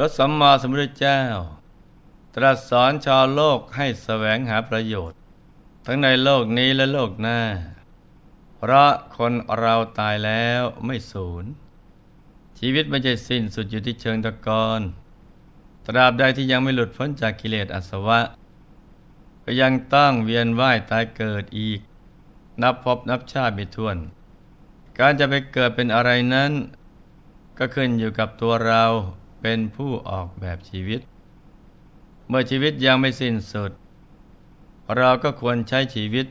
พระสัมมาสัมพุทธเจ้า ตรัสสอนชาวโลกให้แสวงหาประโยชน์ ทั้งในโลกนี้และโลกหน้า เพราะคนเราตายแล้วไม่สูญ ชีวิตไม่ใช่สิ้นสุดอยู่ที่เชิงตะกอนตราบใดที่ยังไม่หลุดพ้นจากกิเลสอาสวะ ก็ยังต้องเวียนว่ายตายเกิดอีก นับพบนับชาติไม่ถ้วน การจะไปเกิดเป็นอะไรนั้น ก็ขึ้นอยู่กับตัวเรา เป็นผู้ออกแบบชีวิต เมื่อชีวิตยังไม่สิ้นสุด เราก็ควรใช้ชีวิต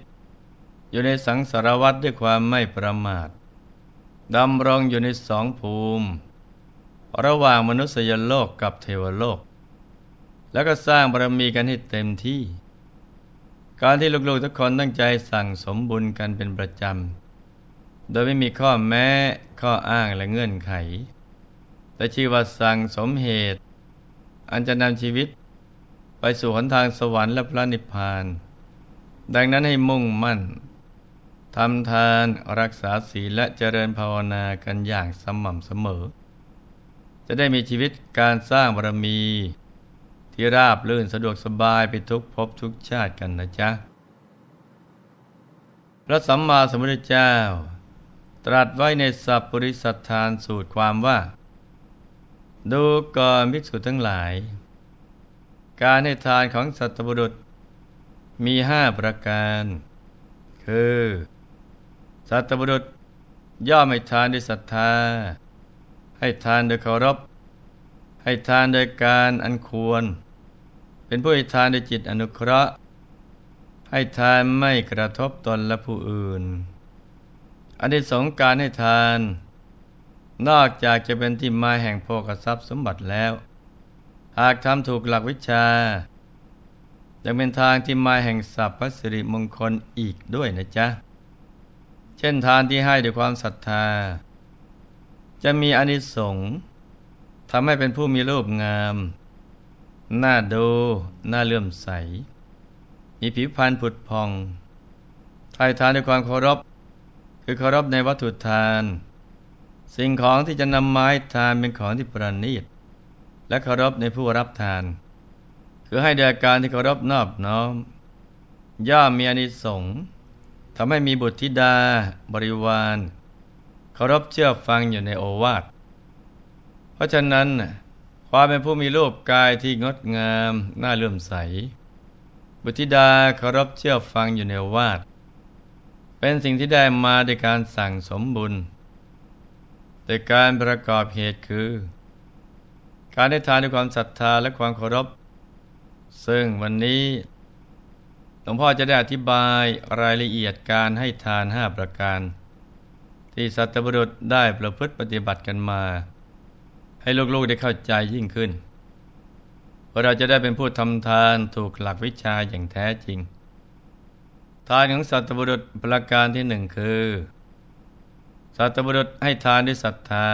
อยู่ในสังสารวัฏด้วยความไม่ประมาทดำรงอยู่ในสองภูมิ ระหว่างมนุษยโลกกับเทวโลก แล้วก็สร้างบารมีกันให้เต็มที่ การที่ลูกๆทุกคนตั้งใจสั่งสมบุญกันเป็นประจำ โดยไม่มีข้อแม้ข้ออ้างและเงื่อนไข และชื่อว่าสั่งสมเหตุ อันจะนำชีวิต ไปสู่หนทางสวรรค์และพระนิพพาน ดังนั้นให้มุ่งมั่นทำทานรักษาศีลและเจริญภาวนากันอย่างสม่ำเสมอ จะได้มีชีวิตการสร้างบารมี ที่ราบลื่นสะดวกสบายไปทุกภพทุกชาติกันนะจ๊ะ พระสัมมาสัมพุทธเจ้า ตรัสไว้ในสัพปริสัทธานสูตรความว่า ดูก่อนภิกษุทั้งหลาย การให้ทานของสัตบุรุษ มีห้าประการ คือ สัตบุรุษย่อมให้ทานด้วยศรัทธา ให้ทานโดยเคารพ ให้ทานโดยการอันควร เป็นผู้ให้ทานด้วยจิตอนุเคราะห์ ให้ทานไม่กระทบตนและผู้อื่นอันที่สงการให้ทาน นอกจากจะเป็นที่มาแห่งโภคทรัพย์สมบัติแล้ว หากทำถูกหลักวิชายังเป็นทางที่มาแห่งสัพพสิริมงคลอีกด้วยนะจ๊ะ เช่นทานที่ให้ด้วยความศรัทธา จะมีอนิสงส์ทำให้เป็นผู้มีรูปงาม หน่าดูน่าเลื่อมใส มีผิวพรรณผุดพองทายทานด้วยความเคารพ คือเคารพในวัตถุทาน สิ่งของที่จะนำไม้ทานเป็นของที่ประณีตและเคารพในผู้รับทาน คือให้เดยการที่เคารพนอบน้อม ย่อมมีอนิสงส์ทำให้มีบุตรธิดา บริวารเคารพเชื่อฟังอยู่ในโอวาทเพราะฉะนั้นความเป็นผู้มีรูปกายที่งดงามน่าเลื่อมใส บุตรธิดาเคารพเชื่อฟังอยู่ในโอวาทเป็นสิ่งที่ได้มาในการสั่งสมบุญ แต่การประกอบเหตุคือ การได้ทานด้วยความศรัทธาและความเคารพ ซึ่งวันนี้หลวงพ่อจะได้อธิบายรายละเอียดการให้ทานห้าประการ ที่สัตบุรุษได้ประพฤติปฏิบัติกันมา ให้ลูกๆได้เข้าใจยิ่งขึ้นเราจะได้เป็นผู้ทำทานถูกหลักวิชาอย่างแท้จริง ทานของสัตบุรุษประการที่หนึ่งคือ สัตบุรุษให้ทานด้วยศรัทธา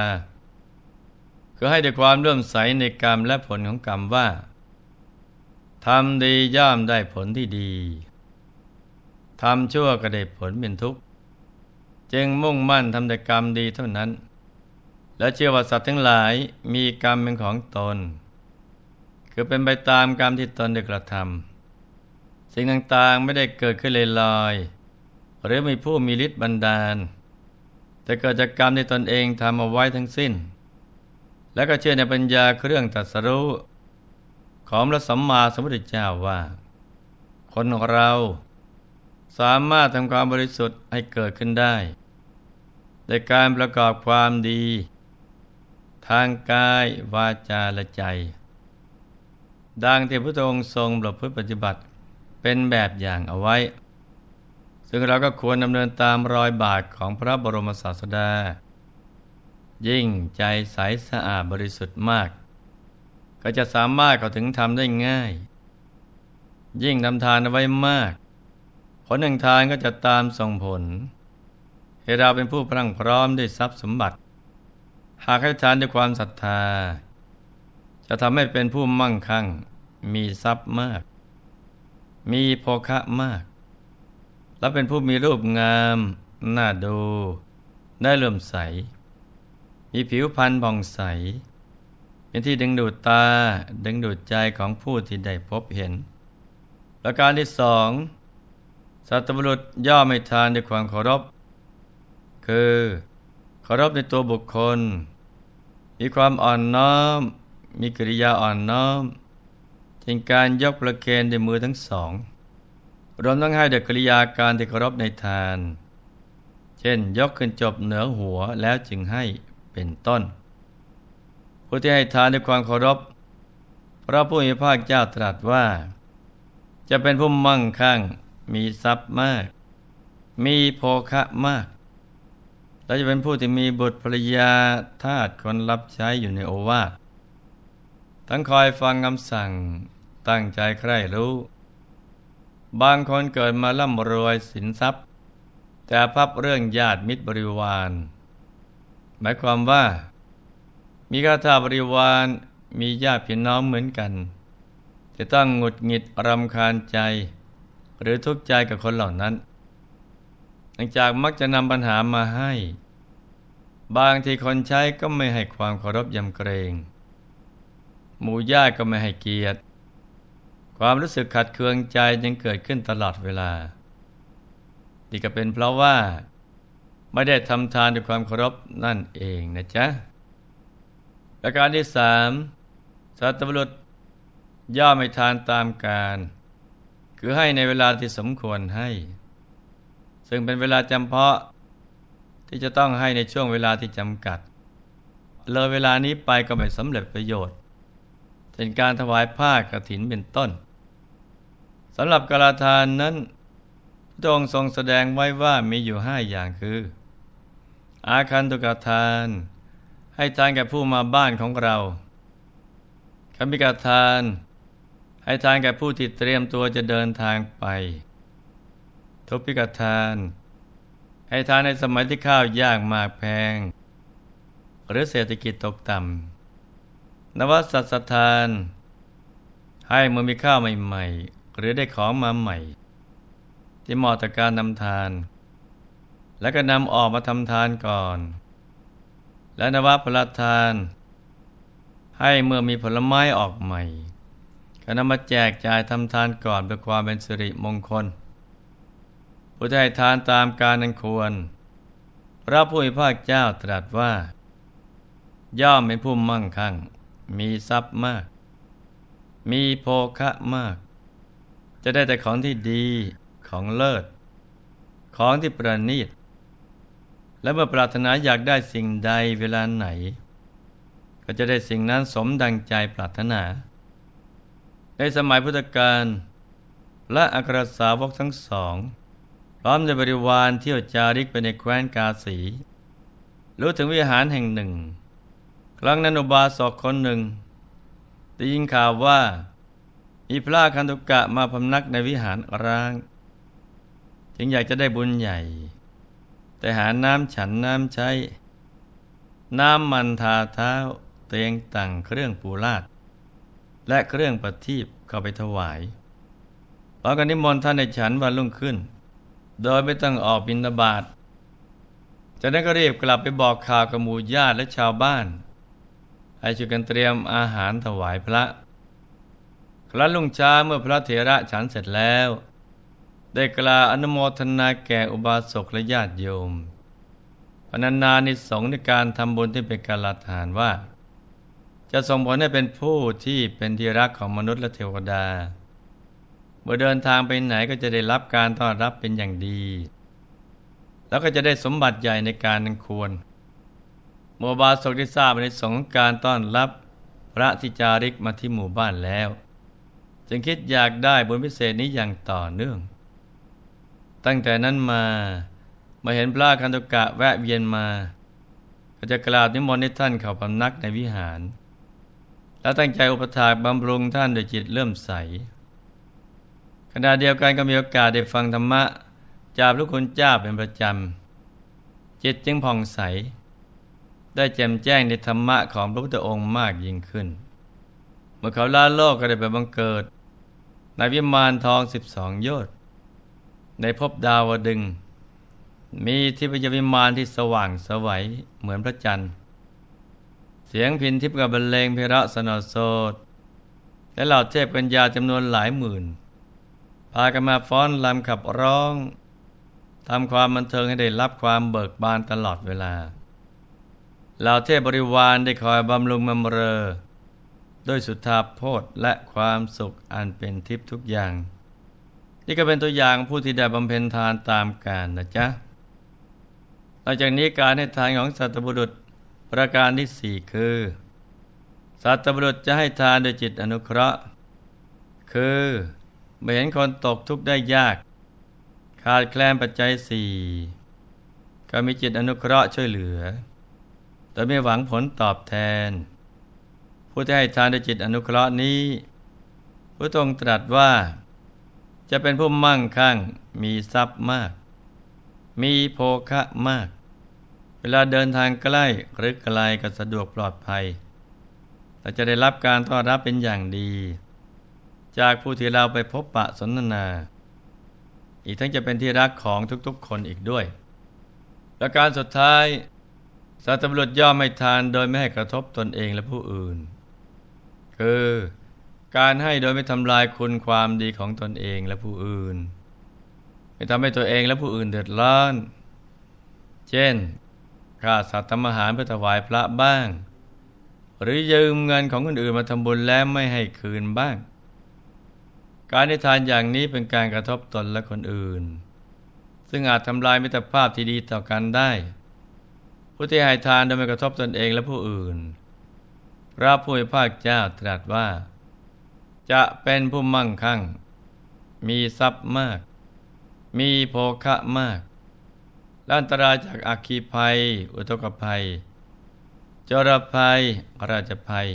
คือให้ด้วยความเลื่อมใสในกรรมและผลของกรรมว่าทำดีย่อมได้ผลที่ดีทำชั่วก็ได้ผลเป็นทุกข์จึงมุ่งมั่นทำแต่กรรมดีเท่านั้น และเชื่อว่าสัตว์ทั้งหลายมีกรรมเป็นของตน คือเป็นไปตามกรรมที่ตนได้กระทำสิ่งต่างๆไม่ได้เกิดขึ้นเลยลอยหรือมีผู้มีฤทธิ์บันดาล แต่เกิดจากกรรมที่ตนเองทำเอาไว้ทั้งสิ้น และก็เชื่อในปัญญาเครื่องตัดสรู้ของพระสัมมาสัมพุทธเจ้าว่า คนเราสามารถทำความบริสุทธิ์ให้เกิดขึ้นได้ในการประกอบความดี ทางกายวาจาและใจ ดังที่พระองค์ทรงประพฤติปฏิบัติเป็นแบบอย่างเอาไว้ ซึ่งเราก็ควรดำเนินตามรอยบาทของพระบรมศาสดา ยิ่งใจใสสะอาดบริสุทธิ์มาก ก็จะสามารถเข้าถึงธรรมได้ง่าย ยิ่งทำทานเอาไว้มาก ผลแห่งทานก็จะตามส่งผล ให้เราเป็นผู้พรั่งพร้อมด้วยทรัพย์สมบัติ หากให้ทานด้วยความศรัทธา จะทำให้เป็นผู้มั่งคั่ง มีทรัพย์มาก มีโภคะมาก และเป็นผู้มีรูปงาม น่าดูได้เลื่อมใส มีผิวพรรณผ่องใส เป็นที่ดึงดูดตาดึงดูดใจของผู้ที่ได้พบเห็น ประการที่สองสัตบุรุษย่อไม่ทานด้วยความเคารพ คือเคารพในตัวบุคคล มีความอ่อนน้อม มีกิริยาอ่อนน้อมเป็นการยกประเคนด้วยมือทั้งสอง รวมทั้งให้เด็กกิริยาการที่เคารพในทาน เช่นยกขึ้นจบเหนือหัวแล้วจึงให้เป็นต้น ผู้ที่ให้ทานด้วยความเคารพ พระผู้มีพระเจ้าตรัสว่า จะเป็นผู้มั่งคั่งมีทรัพย์มาก มีโภคะมาก และจะเป็นผู้ที่มีบุตรภรรยาทาสคนรับใช้อยู่ในโอวาททั้งคอยฟังคำสั่งตั้งใจใคร่รู้ บางคนเกิดมาล่ำรวยสินทรัพย์ แต่พับเรื่องญาติมิตรบริวาร หมายความว่า มีข้าทาบริวารมีญาติพี่น้องเหมือนกัน จะต้องหงุดหงิดรำคาญใจ หรือทุกข์ใจกับคนเหล่านั้นหลังจากมักจะนำปัญหามาให้ บางทีคนใช้ก็ไม่ให้ความเคารพยำเกรง หมู่ญาติก็ไม่ให้เกียรติ ความรู้สึกขัดเคืองใจยังเกิดขึ้นตลอดเวลา นี่ก็เป็นเพราะว่า ไม่ได้ทำทานด้วยความเคารพนั่นเองนะจ๊ะประการที่สามสัตว์บุรุษย่อไม่ทานตามการ คือให้ในเวลาที่สมควรให้ ซึ่งเป็นเวลาจำเพาะ ที่จะต้องให้ในช่วงเวลาที่จำกัด เลยเวลานี้ไปก็ไม่สำเร็จประโยชน์ เป็นการถวายผ้ากรถินเป็นต้นสำหรับกราทานนั้นพระองค์ทรงแสดงไว้ว่ามีอยู่ห้าอย่างคือ อาคันตุกทาน ให้ทานแก่ผู้มาบ้านของเราคำมิกาทาน ให้ทานแก่ผู้ที่เตรียมตัวจะเดินทางไป ทุพิกาทาน ให้ทานในสมัยที่ข้าวยากมากแพง หรือเศรษฐกิจตกต่ำ นวัตสัตทาน ให้เมื่อมีข้าวใหม่ ๆ หรือได้ของมาใหม่ ที่เหมาะต่อการนำทาน และก็นำออกมาทำทานก่อน และนวัตพลทาน ให้เมื่อมีผลไม้ออกใหม่ก็นำมาแจกจ่ายทำทานก่อนเพื่อความเป็นสิริมงคล ผู้ให้ทานตามการนั้นควร พระผู้มีพระเจ้าตรัสว่า ย่อมเป็นผู้มั่งคั่ง มีทรัพย์มาก มีโภคะมาก จะได้แต่ของที่ดีของเลิศ ของที่ประณีต และเมื่อปรารถนาอยากได้สิ่งใดเวลาไหน ก็จะได้สิ่งนั้นสมดังใจปรารถนา ในสมัยพุทธกาลและอัครสาวกทั้งสองพร้อมในบริวารเที่ยวจาริกไปในแคว้นกาสี รู้ถึงวิหารแห่งหนึ่ง ครั้งนั้นอุบาสกคนหนึ่งได้ยินข่าวว่า มีพระคันตุกะมาพำนักในวิหารร้าง จึงอยากจะได้บุญใหญ่ แต่หาน้ำฉันน้ำใช้ น้ำมันทาเท้าเตียงตั้งเครื่องปูลาด และเครื่องประทีปเข้าไปถวายพอกันนิมนต์ท่านในฉันวันรุ่งขึ้น โดยไม่ต้องออกบินบาตจากนั้นก็รีบกลับไปบอกข่าวกับหมู่ญาติและชาวบ้าน ให้ช่วยกันเตรียมอาหารถวายพระ ครั้นลุงช้าเมื่อพระเถระฉันเสร็จแล้ว ได้กล่าวอนุโมทนาแก่อุบาสกและญาติโยมพนันนานิสงในการทำบุญที่เป็นการละทานว่า จะส่งผลให้เป็นผู้ที่เป็นที่รักของมนุษย์และเทวดา เมื่อเดินทางไปไหนก็จะได้รับการต้อนรับเป็นอย่างดี แล้วก็จะได้สมบัติใหญ่ในการนังควร มบาสกได้ทราบในสงการต้อนรับพระทิจาริกมาที่หมู่บ้านแล้ว จึงคิดอยากได้บุญพิเศษนี้อย่างต่อเนื่อง ตั้งแต่นั้นมามาเห็นพระคันตุกะแวะเวียนมา ก็จะกราบนิมนต์ให้ท่านเข้าพำนักในวิหาร แล้วตั้งใจอุปถากบำรุงท่านด้วยจิตเลื่มใสขณะเดียวกันก็มีโอกาสได้ฟังธรรมะจากพระคุณเจ้าเป็นประจำ จิตจึงผ่องใส ได้แจ่มแจ้งในธรรมะของพระพุทธองค์มากยิ่งขึ้น เมื่อเขาลาโลกก็ได้ไปบังเกิด ในวิมานทองสิบสองยอดในภพดาวดึง มีทิพยวิมานที่สว่างสวัยเหมือนพระจันทร์แสสียงพินทิพย์กับบรรเลงเพระสนอโสดและเหล่าเทพกัญญาจำนวนหลายหมื่น พากันมาฟ้อนลำขับร้องทำความบันเทิงให้ได้รับความเบิกบานตลอดเวลา เหล่าเทพบริวารได้คอยบำรุงมำเรอ ด้วยสุทธาโพธและความสุขอันเป็นทิพย์ทุกอย่าง นี่ก็เป็นตัวอย่างผู้ที่ได้บำเพ็ญทานตามกาลนะจ๊ะหลังจากนี้การให้ทานของสัตบุรุษประการที่สี่คือ สัตบุรุษจะให้ทานโดยจิตอนุเคราะห์ คือไม่เห็นคนตกทุกข์ได้ยาก ขาดแคลนปัจจัยสี่ก็มีจิตอนุเคราะห์ช่วยเหลือ โดยไม่หวังผลตอบแทน ผู้ที่ให้ทานโดยจิตอนุเคราะห์นี้พระองตรัสว่า จะเป็นผู้มั่งคั่งมีทรัพย์มาก มีโภคะมาก เวลาเดินทางใกล้หรือไกลก็สะดวกปลอดภัยเราจะได้รับการต้อนรับเป็นอย่างดี จากผู้ที่เราไปพบปะสนทนา อีกทั้งจะเป็นที่รักของทุกๆคนอีกด้วยและการสุดท้าย สัตว์บุรุษย่อมไม่ทานโดยไม่ให้กระทบตนเองและผู้อื่น คือการให้โดยไม่ทำลายคุณความดีของตนเองและผู้อื่น ไม่ทำให้ตัวเองและผู้อื่นเดือดร้อน เช่นฆ่าสัตว์ทำอาหารเพื่อถวายพระบ้าง หรือยืมเงินของคนอื่นมาทำบุญแล้วไม่ให้คืนบ้าง การให้ทานอย่างนี้เป็นการกระทบตนและคนอื่น ซึ่งอาจทำลายมิตรภาพที่ดีต่อกันได้ ผู้ที่ให้ทานโดยไม่กระทบตนเองและผู้อื่น พระผู้เป็นภาคเจ้าตรัสว่า จะเป็นผู้มั่งคั่ง มีทรัพย์มาก มีโภคะมากและอันตรายจากอัคคีภัย อุทกภัย จรภัย ราชภัย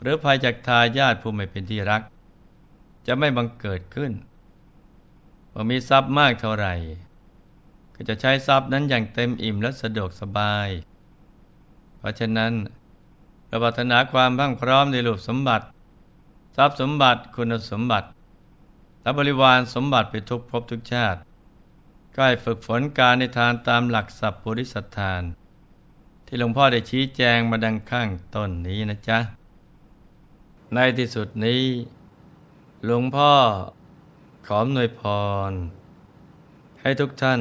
หรือภัยจากทายาทผู้ไม่เป็นที่รัก จะไม่บังเกิดขึ้นเมื่อมีทรัพย์มากเท่าไหร่ ก็จะใช้ทรัพย์นั้นอย่างเต็มอิ่มและสะดวกสบาย เพราะฉะนั้นเราปรารถนาความพังพร้อมในรูปสมบัติ ทรัพย์สมบัติคุณสมบัติ และบริวารสมบัติไปทุกภพทุกชาติก็ให้ฝึกฝนการในทานตามหลักสัพพุริสัทธาน ที่หลวงพ่อได้ชี้แจงมาดังข้างต้นนี้นะจ๊ะ ในที่สุดนี้ หลวงพ่อขอมนวยพร ให้ทุกท่าน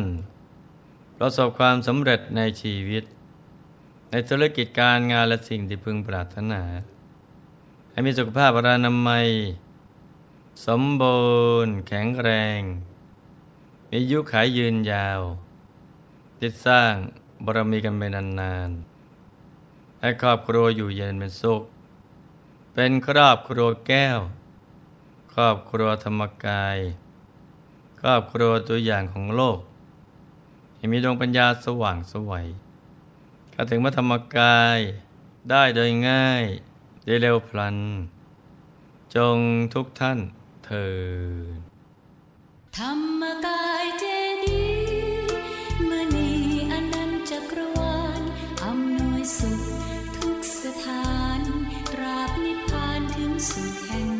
ประสบความสำเร็จในชีวิต ในธุรกิจการงานและสิ่งที่พึงปรารถนา ให้มีสุขภาพรานามัย สมบูรณ์แข็งแรง มีอายุขายยืนยาวติดสร้างบารมีกันไปนานๆให้ครอบครัวอยู่เย็นเป็นสุข เป็นครอบครัวแก้ว ครอบครัวธรรมกาย ครอบครัวตัวอย่างของโลก ยังมีดวงปัญญาสว่างสวัยเข้ถึงพรธรรมกายได้โดยง่ายได้เร็วพลัน จงทุกท่านเถิดธรรมกายเจดีมือนีอนันจักรวาลอำนวยสุขทุกสถานตราบนิพพานถึงสุดแห่ง